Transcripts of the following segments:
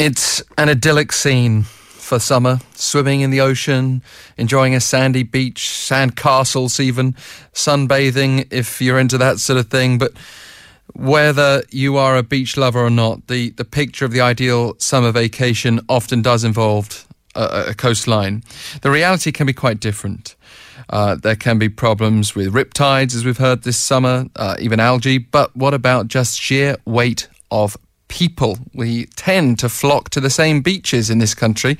It's an idyllic scene for summer, swimming in the ocean, enjoying a sandy beach, sand castles even, sunbathing if you're into that sort of thing. But whether you are a beach lover or not, the, the picture of the ideal summer vacation often does involve a, a coastline. The reality can be quite different. Uh, there can be problems with riptides, as we've heard this summer, uh, even algae. But what about just sheer weight of people. We tend to flock to the same beaches in this country.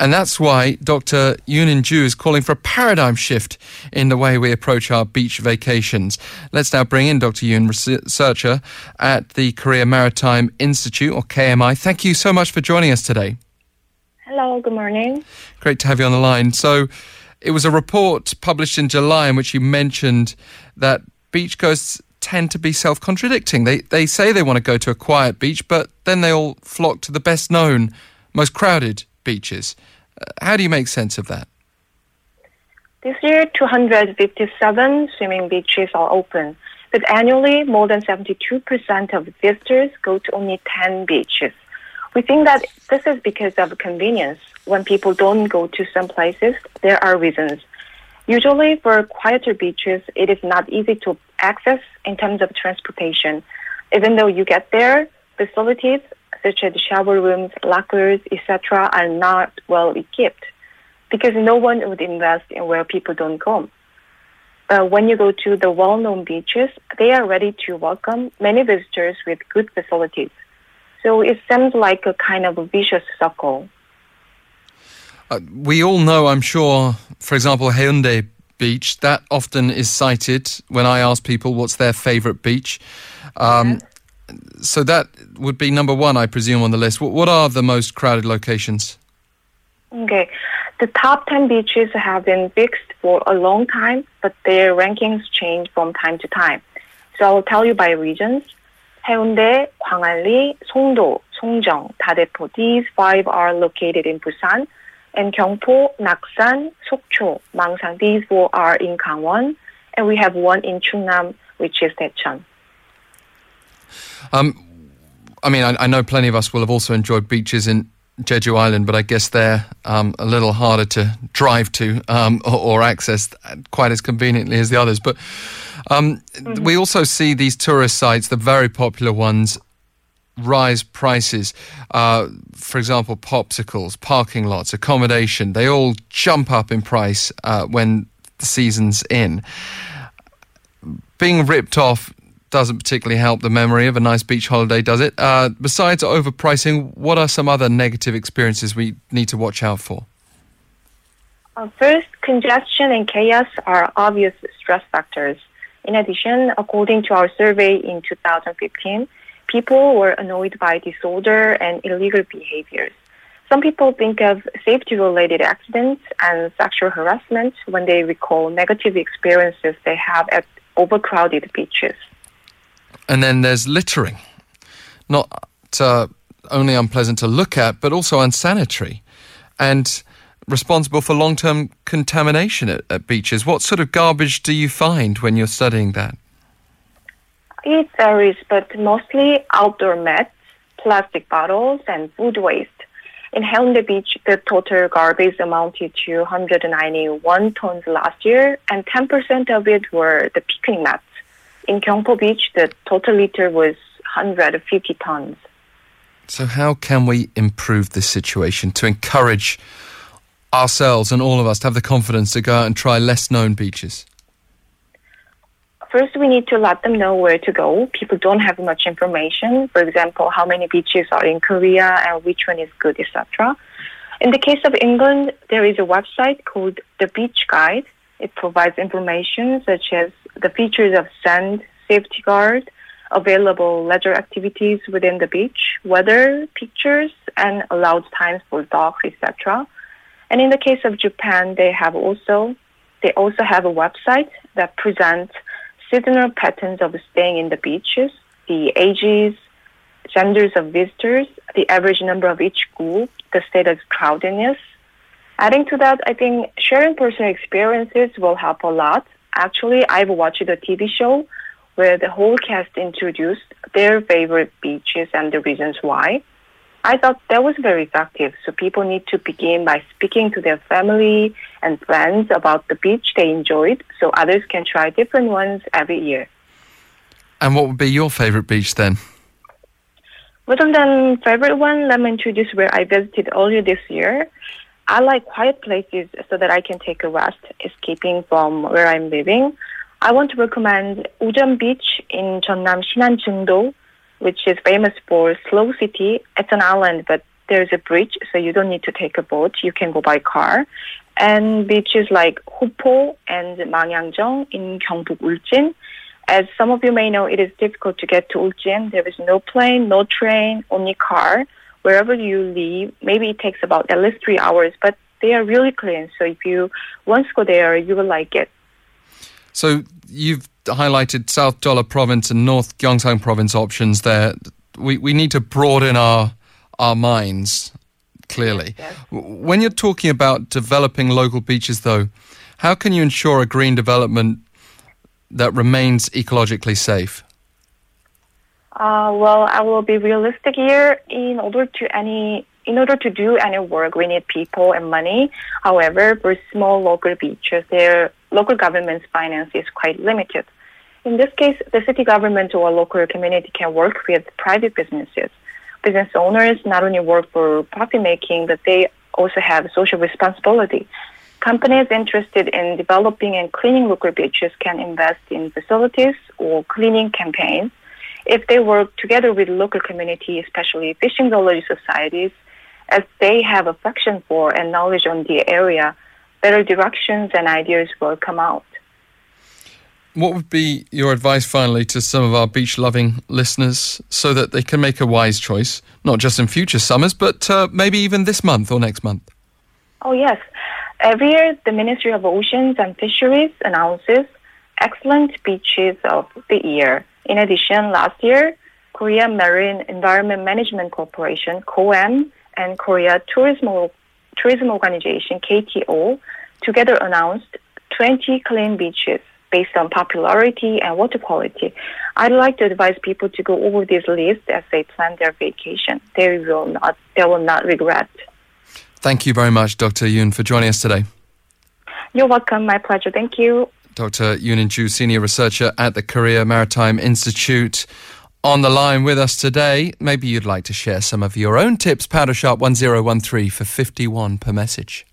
And that's why Dr. Yoon In Joo is calling for a paradigm shift in the way we approach our beach vacations. Let's now bring in Dr. Yoon, researcher at the Korea Maritime Institute, or KMI. Thank you so much for joining us today. Hello, good morning. Great to have you on the line. So, it was a report published in July in which you mentioned that beach beachgoers tend to be self contradicting. They, they say they want to go to a quiet beach, but then they all flock to the best known, most crowded beaches. Uh, how do you make sense of that? This year, 257 swimming beaches are open, but annually, more than 72% of visitors go to only 10 beaches. We think that this is because of convenience. When people don't go to some places, there are reasons. Usually, for quieter beaches, it is not easy to access in terms of transportation. Even though you get there, facilities such as shower rooms, lockers, etc., are not well equipped because no one would invest in where people don't. But when you go to the well-known beaches, they are ready to welcome many visitors with good facilities. So it seems like a kind of a vicious circle. Uh, we all know, I'm sure, for example, Haeundae Beach. That often is cited when I ask people what's their favourite beach. Um, So that would be number one, I presume, on the list. What, what are the most crowded locations? Okay. The top 10 beaches have been fixed for a long time, but their rankings change from time to time. So I'll tell you by regions. 해운대, 광안리, 송도, 송정, 다대포. These five are located in Busan. and Gyeongpo, Naksan, Sokcho, Mangsang. These four are in Gangwon. And we have one in Chungnam, which is Daecheon. Um, I mean, I, I, know plenty of us will have also enjoyed beaches in Jeju Island, but I guess they're um, a little harder to drive to um, or, or, access quite as conveniently as the others. But um, mm-hmm. we also see these tourist sites, the very popular ones, rise prices. Uh, for example, popsicles, parking lots, accommodation, they all jump up in price uh, when the season's in. Being ripped off doesn't particularly help the memory of a nice beach holiday, does it? Uh, besides overpricing, what are some other negative experiences we need to watch out for? Uh, first, congestion and chaos are obvious stress factors. In addition, according to our survey in 2015, people were annoyed by disorder and illegal behaviors. Some people think of safety related accidents and sexual harassment when they recall negative experiences they have at overcrowded beaches. And then there's littering. Not uh, only unpleasant to look at, but also unsanitary and responsible for long term contamination at, at beaches. What sort of garbage do you find when you're studying that? It varies, but mostly outdoor mats, plastic bottles, and food waste. In Haeundae Beach, the total garbage amounted to 191 tons last year, and 10% of it were the picnic mats. In Gyeongpo Beach, the total litter was 150 tons. So, how can we improve this situation to encourage ourselves and all of us to have the confidence to go out and try less known beaches? First, we need to let them know where to go. People don't have much information. For example, how many beaches are in Korea and which one is good, etc. In the case of England, there is a website called the Beach Guide. It provides information such as the features of sand, safety guard, available leisure activities within the beach, weather, pictures, and allowed times for dogs, etc. And in the case of Japan, they have also they also have a website that presents seasonal patterns of staying in the beaches, the ages, genders of visitors, the average number of each group, the state of crowdedness. Adding to that, I think sharing personal experiences will help a lot. Actually, I've watched a TV show where the whole cast introduced their favorite beaches and the reasons why. I thought that was very effective. So people need to begin by speaking to their family and friends about the beach they enjoyed so others can try different ones every year. And what would be your favorite beach then? Rather than favorite one, let me introduce where I visited earlier this year. I like quiet places so that I can take a rest, escaping from where I'm living. I want to recommend Ujeon Beach in Jeonnam Sinan Jeungdo, which is famous for slow city. It's an island, but there's a bridge, so you don't need to take a boat. You can go by car. And beaches like Hupo and Mangyangjeong in Gyeongbuk Ulchin. As some of you may know, it is difficult to get to Ulchin. There is no plane, no train, only car. Wherever you leave, maybe it takes about at least three hours, but they are really clean. So if you once go there, you will like it. So you've highlighted South Jeolla Province and North Gyeongsang Province options there. We we need to broaden our our minds clearly. Yes. When you're talking about developing local beaches though, how can you ensure a green development that remains ecologically safe? Uh, well, I will be realistic here. In order to any, in order to do any work, we need people and money. However, for small local beaches, their local government's finance is quite limited. In this case, the city government or local community can work with private businesses. Business owners not only work for profit making, but they also have social responsibility. Companies interested in developing and cleaning local beaches can invest in facilities or cleaning campaigns. If they work together with local community, especially fishing village societies, as they have affection for and knowledge on the area, better directions and ideas will come out. What would be your advice finally to some of our beach loving listeners so that they can make a wise choice, not just in future summers, but uh, maybe even this month or next month? Oh, yes. Every year, the Ministry of Oceans and Fisheries announces excellent beaches of the year. In addition, last year, Korea Marine Environment Management Corporation, KOEM, and Korea Tourism, Tourism Organization, KTO, together announced 20 clean beaches based on popularity and water quality. I'd like to advise people to go over this list as they plan their vacation. They will not, they will not regret. Thank you very much, Dr. Yoon, for joining us today. You're welcome. My pleasure. Thank you. Dr. Yoon In Joo, Senior Researcher at the Korea Maritime Institute, on the line with us today. Maybe you'd like to share some of your own tips. Powder Sharp 1013 for 51 per message.